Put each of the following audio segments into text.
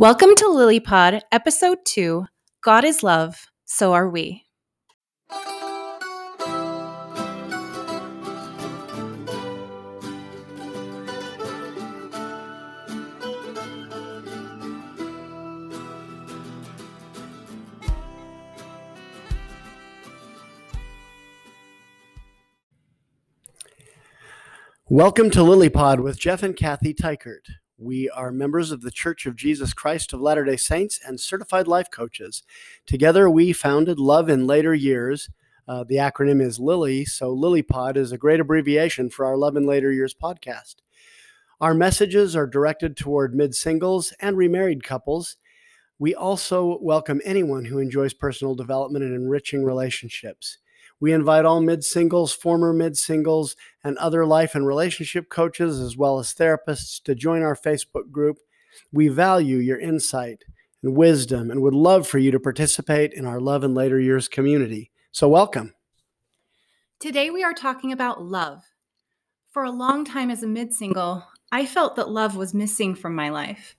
Welcome to LilyPod, Episode 2 God is Love, So Are We. Welcome to LilyPod with Jeff and Kathy Tykert. We are members of the Church of Jesus Christ of Latter day Saints and certified life coaches. Together, we founded Love in Later Years. Uh, the acronym is Lily, so LilyPod is a great abbreviation for our Love in Later Years podcast. Our messages are directed toward mid singles and remarried couples. We also welcome anyone who enjoys personal development and enriching relationships. We invite all mid singles, former mid singles, and other life and relationship coaches, as well as therapists, to join our Facebook group. We value your insight and wisdom and would love for you to participate in our Love in Later Years community. So, welcome. Today, we are talking about love. For a long time as a mid single, I felt that love was missing from my life.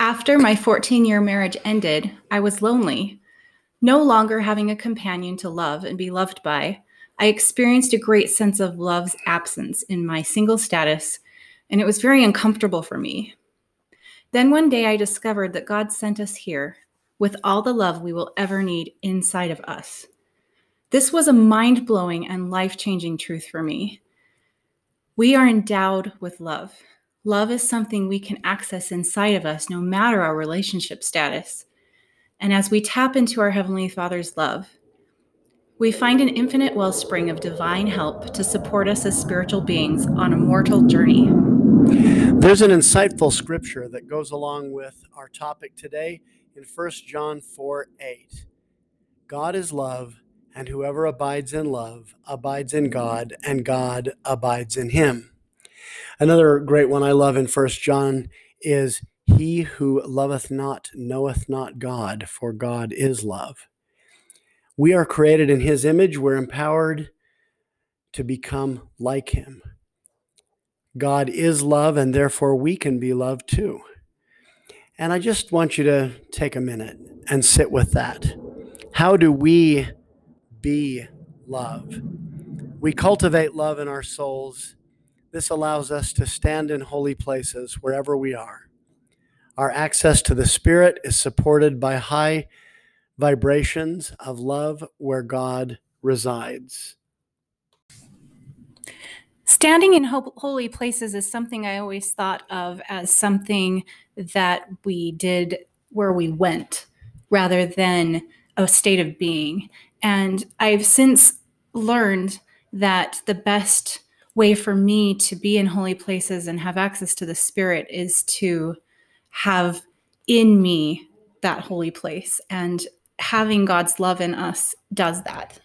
After my 14 year marriage ended, I was lonely no longer having a companion to love and be loved by, I experienced a great sense of love's absence in my single status, and it was very uncomfortable for me. Then one day I discovered that God sent us here with all the love we will ever need inside of us. This was a mind blowing and life changing truth for me. We are endowed with love. Love is something we can access inside of us no matter our relationship status. And as we tap into our Heavenly Father's love, we find an infinite wellspring of divine help to support us as spiritual beings on a mortal journey. There's an insightful scripture that goes along with our topic today in 1 John 4 8. God is love, and whoever abides in love abides in God, and God abides in him. Another great one I love in 1 John is he who loveth not knoweth not God, for God is love. We are created in His image. We're empowered to become like Him. God is love, and therefore we can be loved too. And I just want you to take a minute and sit with that. How do we be love? We cultivate love in our souls. This allows us to stand in holy places wherever we are. Our access to the Spirit is supported by high vibrations of love where God resides. Standing in holy places is something I always thought of as something that we did where we went rather than a state of being. And I've since learned that the best way for me to be in holy places and have access to the Spirit is to have in me that holy place. And having God's love in us does that.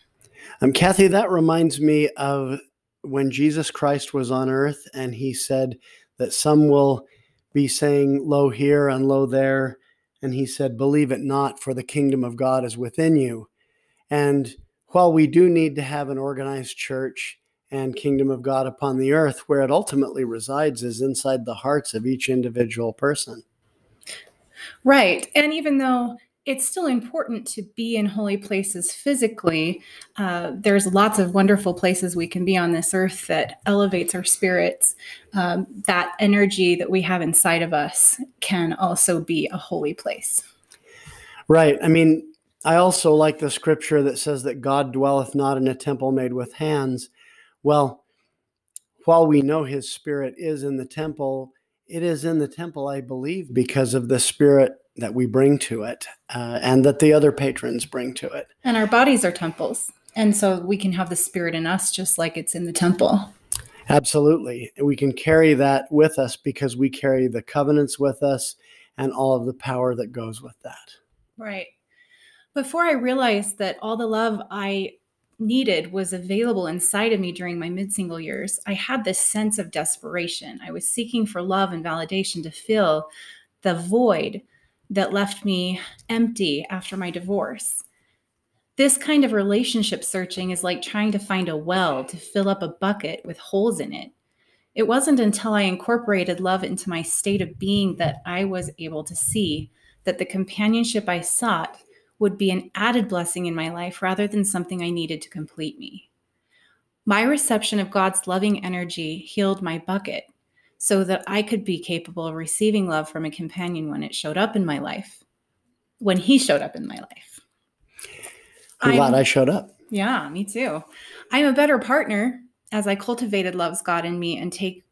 Um, Kathy, that reminds me of when Jesus Christ was on earth and he said that some will be saying, Lo here and lo there. And he said, Believe it not, for the kingdom of God is within you. And while we do need to have an organized church and kingdom of God upon the earth, where it ultimately resides is inside the hearts of each individual person. Right. And even though it's still important to be in holy places physically. Uh, there's lots of wonderful places we can be on this earth that elevates our spirits. Um, that energy that we have inside of us can also be a holy place. Right. I mean, I also like the scripture that says that God dwelleth not in a temple made with hands. Well, while we know his spirit is in the temple, it is in the temple, I believe, because of the spirit that we bring to it uh, and that the other patrons bring to it. And our bodies are temples. And so we can have the spirit in us just like it's in the temple. Absolutely. We can carry that with us because we carry the covenants with us and all of the power that goes with that. Right. Before I realized that all the love I needed was available inside of me during my mid single years, I had this sense of desperation. I was seeking for love and validation to fill the void that left me empty after my divorce. This kind of relationship searching is like trying to find a well to fill up a bucket with holes in it. It wasn't until I incorporated love into my state of being that I was able to see that the companionship I sought would be an added blessing in my life rather than something I needed to complete me. My reception of God's loving energy healed my bucket so that I could be capable of receiving love from a companion when it showed up in my life, when he showed up in my life. I'm, glad I showed up. Yeah, me too. I'm a better partner as I cultivated love's God in me and take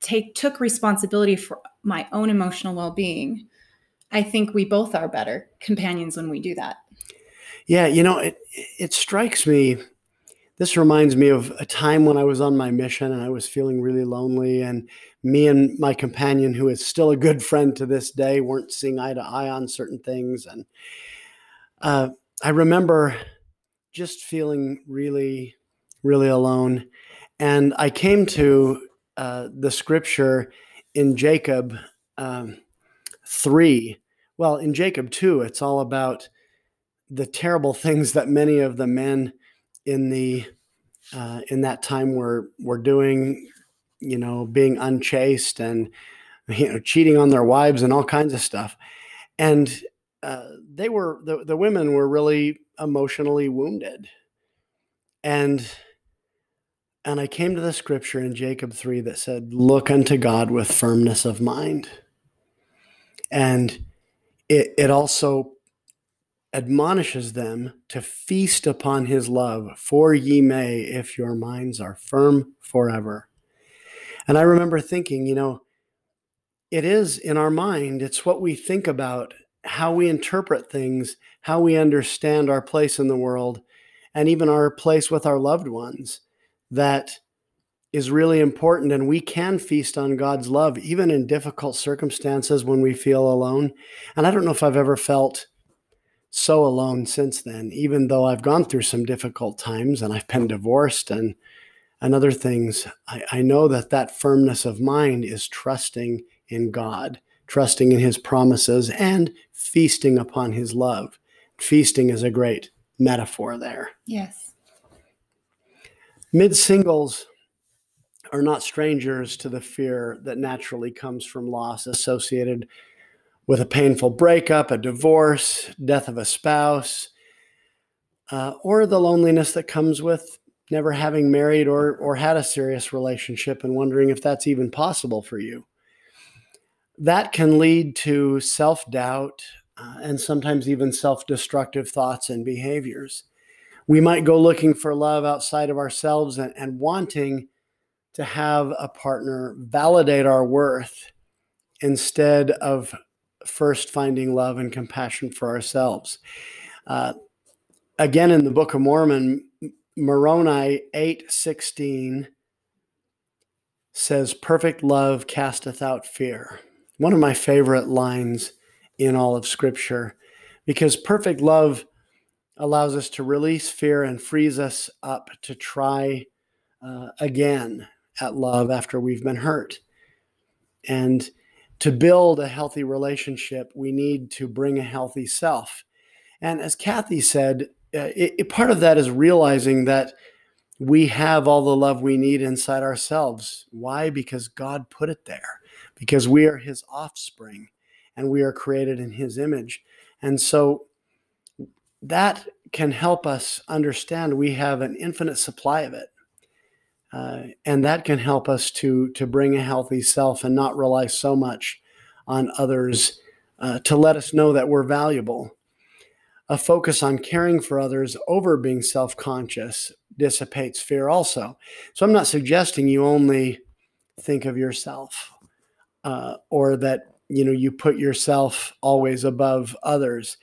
take took responsibility for my own emotional well-being. I think we both are better companions when we do that. Yeah, you know, it it strikes me this reminds me of a time when I was on my mission and I was feeling really lonely and me and my companion who is still a good friend to this day weren't seeing eye to eye on certain things and uh, I remember just feeling really really alone and I came to uh, the scripture in Jacob um, 3. Well, in Jacob 2, it's all about the terrible things that many of the men in the uh, in that time were were doing, you know, being unchaste and you know cheating on their wives and all kinds of stuff, and uh, they were the the women were really emotionally wounded, and and I came to the scripture in Jacob 3 that said, Look unto God with firmness of mind. And it, it also admonishes them to feast upon his love, for ye may, if your minds are firm forever. And I remember thinking, you know, it is in our mind, it's what we think about, how we interpret things, how we understand our place in the world, and even our place with our loved ones that is really important. And we can feast on God's love, even in difficult circumstances when we feel alone. And I don't know if I've ever felt so alone since then, even though I've gone through some difficult times and I've been divorced and and other things, I, I know that that firmness of mind is trusting in God, trusting in His promises, and feasting upon His love. Feasting is a great metaphor there. Yes. Mid singles are not strangers to the fear that naturally comes from loss associated with a painful breakup, a divorce, death of a spouse, uh, or the loneliness that comes with never having married or, or had a serious relationship and wondering if that's even possible for you. That can lead to self doubt uh, and sometimes even self destructive thoughts and behaviors we might go looking for love outside of ourselves and, and wanting to have a partner validate our worth instead of first finding love and compassion for ourselves. Uh, again, in the Book of Mormon, Moroni 8:16 says, "Perfect love casteth out fear." One of my favorite lines in all of Scripture, because perfect love allows us to release fear and frees us up to try uh, again at love after we've been hurt. And to build a healthy relationship, we need to bring a healthy self. And as Kathy said, uh, it, it, part of that is realizing that we have all the love we need inside ourselves. Why? Because God put it there, because we are His offspring and we are created in His image. And so that can help us understand we have an infinite supply of it. Uh, and that can help us to to bring a healthy self and not rely so much on others uh, to let us know that we're valuable. A focus on caring for others over being self-conscious dissipates fear also. So I'm not suggesting you only think of yourself uh, or that you know you put yourself always above others,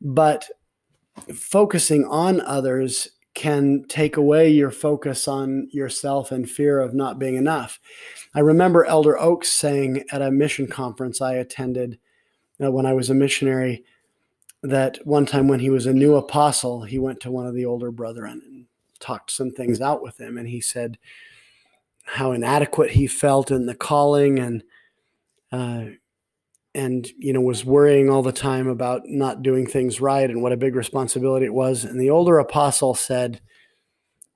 but focusing on others can take away your focus on yourself and fear of not being enough. I remember Elder Oaks saying at a mission conference I attended uh, when I was a missionary that one time when he was a new apostle, he went to one of the older brethren and talked some things out with him. And he said how inadequate he felt in the calling and uh, and you know was worrying all the time about not doing things right and what a big responsibility it was and the older apostle said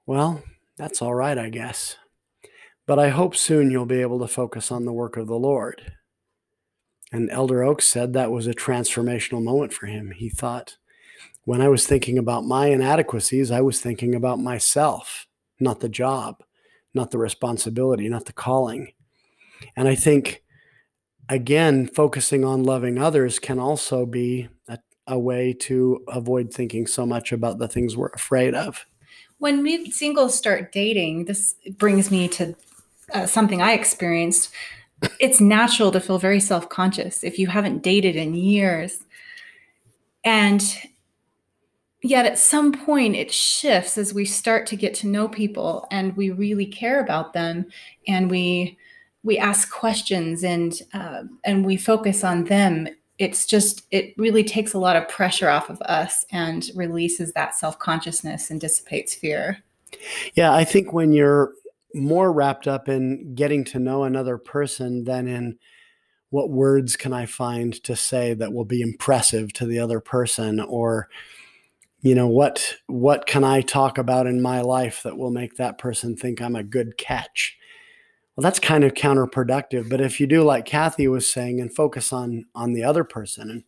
well that's all right i guess but i hope soon you'll be able to focus on the work of the lord And Elder Oaks said that was a transformational moment for him. He thought, when I was thinking about my inadequacies, I was thinking about myself, not the job, not the responsibility, not the calling. And I think, again, focusing on loving others can also be a, a way to avoid thinking so much about the things we're afraid of. When mid singles start dating, this brings me to uh, something I experienced. It's natural to feel very self conscious if you haven't dated in years. And yet at some point it shifts as we start to get to know people and we really care about them and we we ask questions and uh, and we focus on them it's just it really takes a lot of pressure off of us and releases that self-consciousness and dissipates fear. Yeah i think when you're more wrapped up in getting to know another person than in what words can i find to say that will be impressive to the other person or you know what what can i talk about in my life that will make that person think i'm a good catch well that's kind of counterproductive but if you do like kathy was saying and focus on on the other person and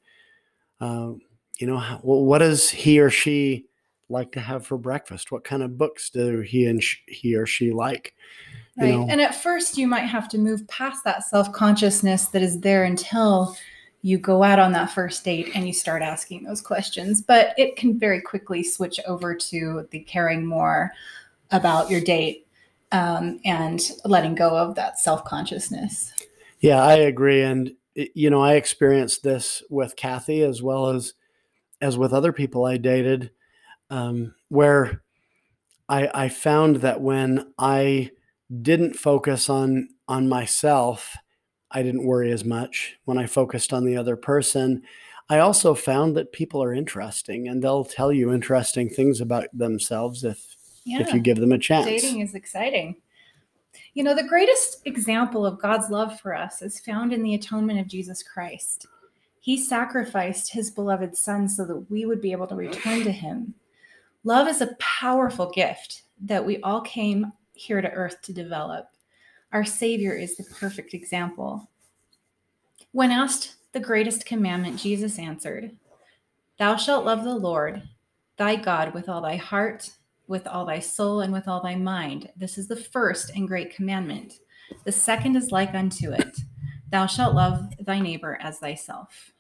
uh, you know well, what does he or she like to have for breakfast what kind of books do he and sh- he or she like right you know? and at first you might have to move past that self-consciousness that is there until you go out on that first date and you start asking those questions. But it can very quickly switch over to the caring more about your date um, and letting go of that self consciousness. Yeah, I agree. And, you know, I experienced this with Kathy as well as as with other people I dated, um, where I, I found that when I didn't focus on on myself I didn't worry as much when I focused on the other person. I also found that people are interesting and they'll tell you interesting things about themselves if yeah. if you give them a chance. Dating is exciting. You know, the greatest example of God's love for us is found in the atonement of Jesus Christ. He sacrificed his beloved son so that we would be able to return to him. Love is a powerful gift that we all came here to earth to develop. Our Savior is the perfect example. When asked the greatest commandment, Jesus answered, Thou shalt love the Lord thy God with all thy heart, with all thy soul, and with all thy mind. This is the first and great commandment. The second is like unto it Thou shalt love thy neighbor as thyself.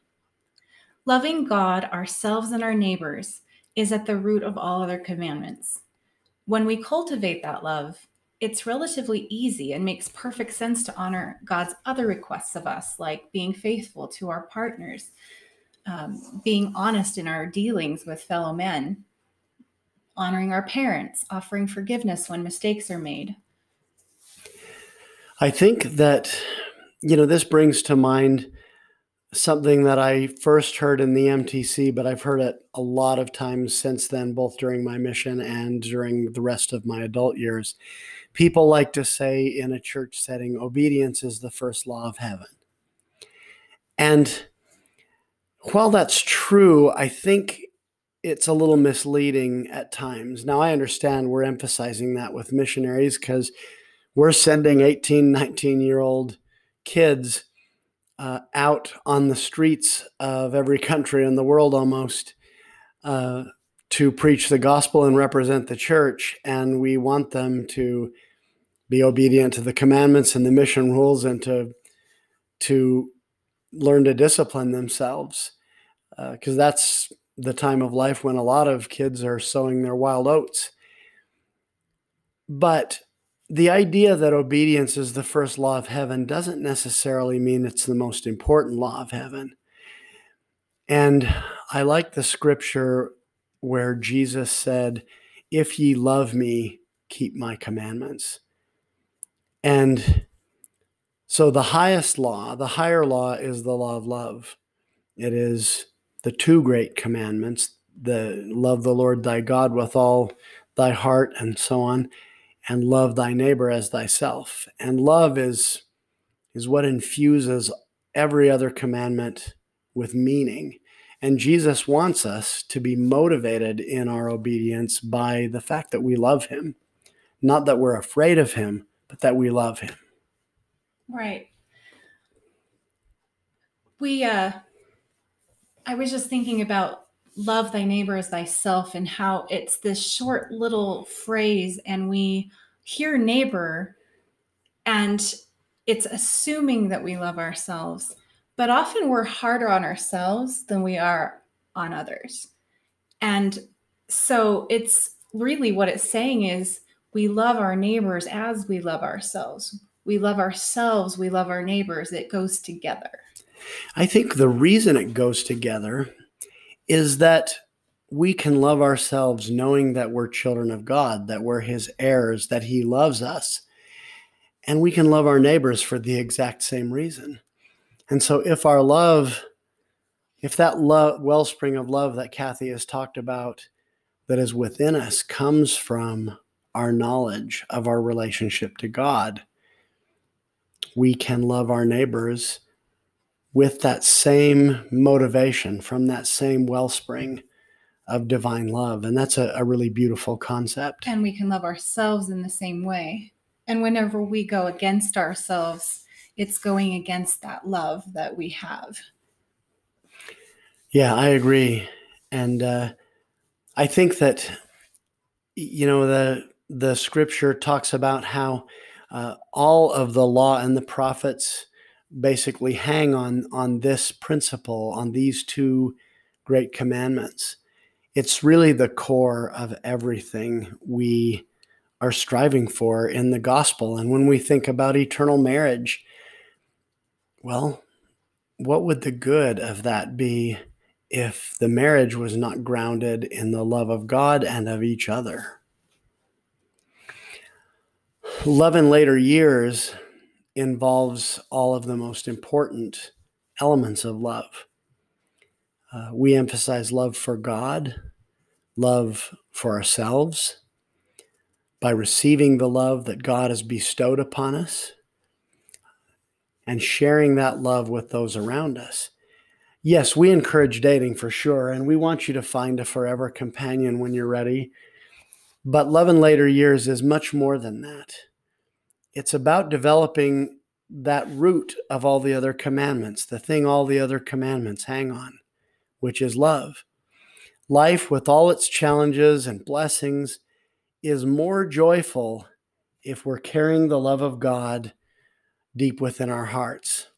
Loving God, ourselves, and our neighbors is at the root of all other commandments. When we cultivate that love, it's relatively easy and makes perfect sense to honor God's other requests of us, like being faithful to our partners, um, being honest in our dealings with fellow men, honoring our parents, offering forgiveness when mistakes are made. I think that, you know, this brings to mind something that I first heard in the MTC, but I've heard it a lot of times since then, both during my mission and during the rest of my adult years people like to say in a church setting, obedience is the first law of heaven. And while that's true, I think it's a little misleading at times. Now, I understand we're emphasizing that with missionaries because we're sending 18, 19 year old kids uh, out on the streets of every country in the world almost uh, to preach the gospel and represent the church. And we want them to be obedient to the commandments and the mission rules and to, to learn to discipline themselves. Because uh, that's the time of life when a lot of kids are sowing their wild oats. But the idea that obedience is the first law of heaven doesn't necessarily mean it's the most important law of heaven. And I like the scripture where Jesus said, If ye love me, keep my commandments. And so the highest law, the higher law, is the law of love. It is the two great commandments the love the Lord thy God with all thy heart and so on, and love thy neighbor as thyself. And love is, is what infuses every other commandment with meaning. And Jesus wants us to be motivated in our obedience by the fact that we love him, not that we're afraid of him, but that we love him. Right. we uh I was just thinking about love thy neighbor as thyself and how it's this short little phrase and we hear neighbor and it's assuming that we love ourselves but often we're harder on ourselves than we are on others. And so it's really what it's saying is we love our neighbors as we love ourselves. We love ourselves we love our neighbors. It goes together I think the reason it goes together is that we can love ourselves knowing that we're children of God, that we're his heirs, that he loves us. And we can love our neighbors for the exact same reason. And so if our love, if that love wellspring of love that Kathy has talked about that is within us comes from our knowledge of our relationship to God, we can love our neighbors with that same motivation from that same wellspring of divine love. And that's a, a, really beautiful concept. And we can love ourselves in the same way. And whenever we go against ourselves, it's going against that love that we have. Yeah, I agree. And uh, I think that, you know, the, the scripture talks about how uh, all of the law and the prophets basically hang on on this principle on these two great commandments. It's really the core of everything we are striving for in the gospel. And when we think about eternal marriage well what would the good of that be if the marriage was not grounded in the love of God and of each other? Love in later years involves all of the most important elements of love. Uh, we emphasize love for God, love for ourselves, by receiving the love that God has bestowed upon us and sharing that love with those around us. Yes, we encourage dating for sure, and we want you to find a forever companion when you're ready. But love in later years is much more than that it's about developing that root of all the other commandments, the thing all the other commandments hang on, which is love. Life, with all its challenges and blessings, is more joyful if we're carrying the love of God deep within our hearts.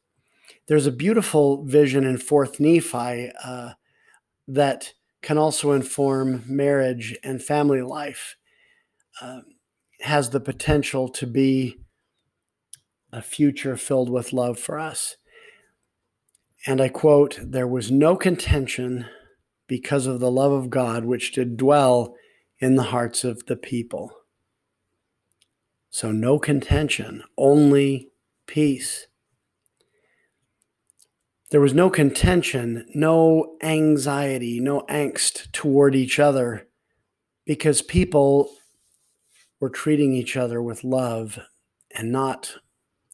There's a beautiful vision in Fourth Nephi uh, that can also inform marriage and family life. Uh, has the potential to be a future filled with love for us. And I quote, There was no contention because of the love of God which did dwell in the hearts of the people. So, no contention, only peace. There was no contention, no anxiety, no angst toward each other because people were treating each other with love and not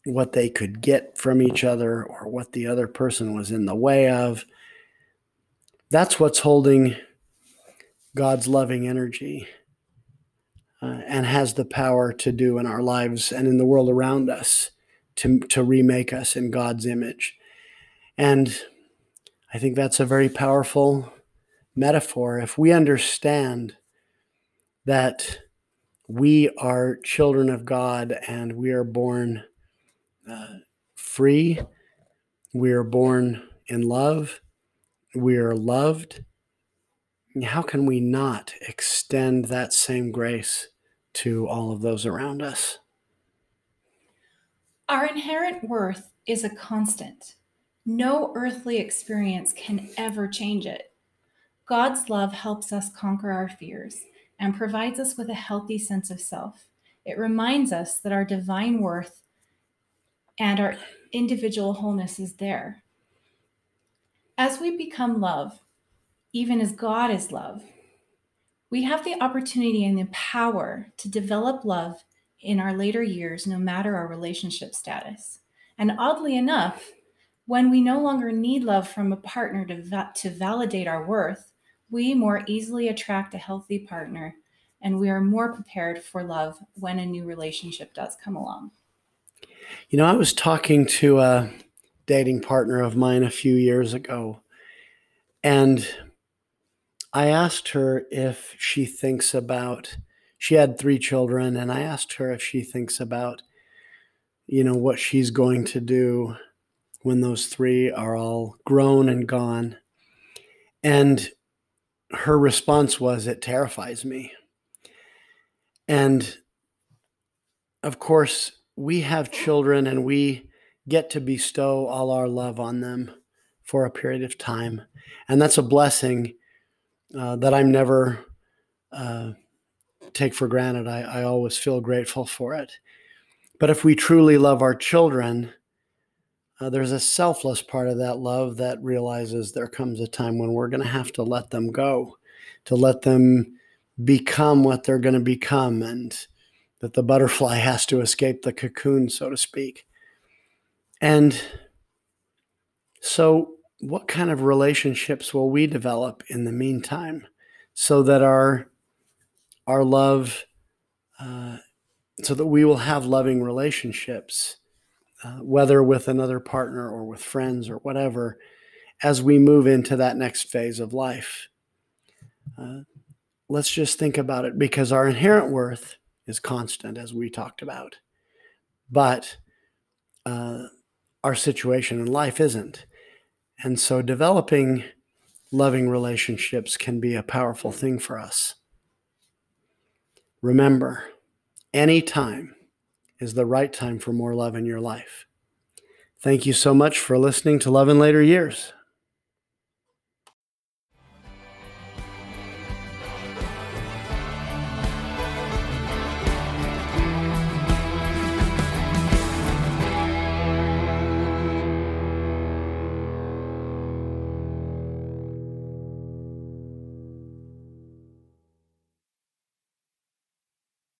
what they could get from each other or what the other person was in the way of. That's what's holding God's loving energy uh, and has the power to do in our lives and in the world around us to, to remake us in God's image. And I think that's a very powerful metaphor. If we understand that we are children of God and we are born free. We are born in love. We are loved. How can we not extend that same grace to all of those around us? Our inherent worth is a constant. No earthly experience can ever change it. God's love helps us conquer our fears and provides us with a healthy sense of self. It reminds us that our divine worth and our individual wholeness is there. As we become love, even as God is love, we have the opportunity and the power to develop love in our later years, no matter our relationship status. And oddly enough, when we no longer need love from a partner to, va- to validate our worth, we more easily attract a healthy partner and we are more prepared for love when a new relationship does come along. You know, I was talking to a dating partner of mine a few years ago. And I asked her if she thinks about, she had three children, and I asked her if she thinks about, you know, what she's going to do when those three are all grown and gone. And her response was, It terrifies me. And of course, we have children and we get to bestow all our love on them for a period of time. And that's a blessing uh, that I'm never uh, take for granted. I, I always feel grateful for it. But if we truly love our children, uh, there's a selfless part of that love that realizes there comes a time when we're going to have to let them go, to let them become what they're going to become, and that the butterfly has to escape the cocoon, so to speak. And so, what kind of relationships will we develop in the meantime so that our our love uh, so that we will have loving relationships uh, whether with another partner or with friends or whatever as we move into that next phase of life uh, let's just think about it because our inherent worth is constant as we talked about but uh, our situation in life isn't and so developing loving relationships can be a powerful thing for us. Remember, any time is the right time for more love in your life. Thank you so much for listening to Love in Later Years.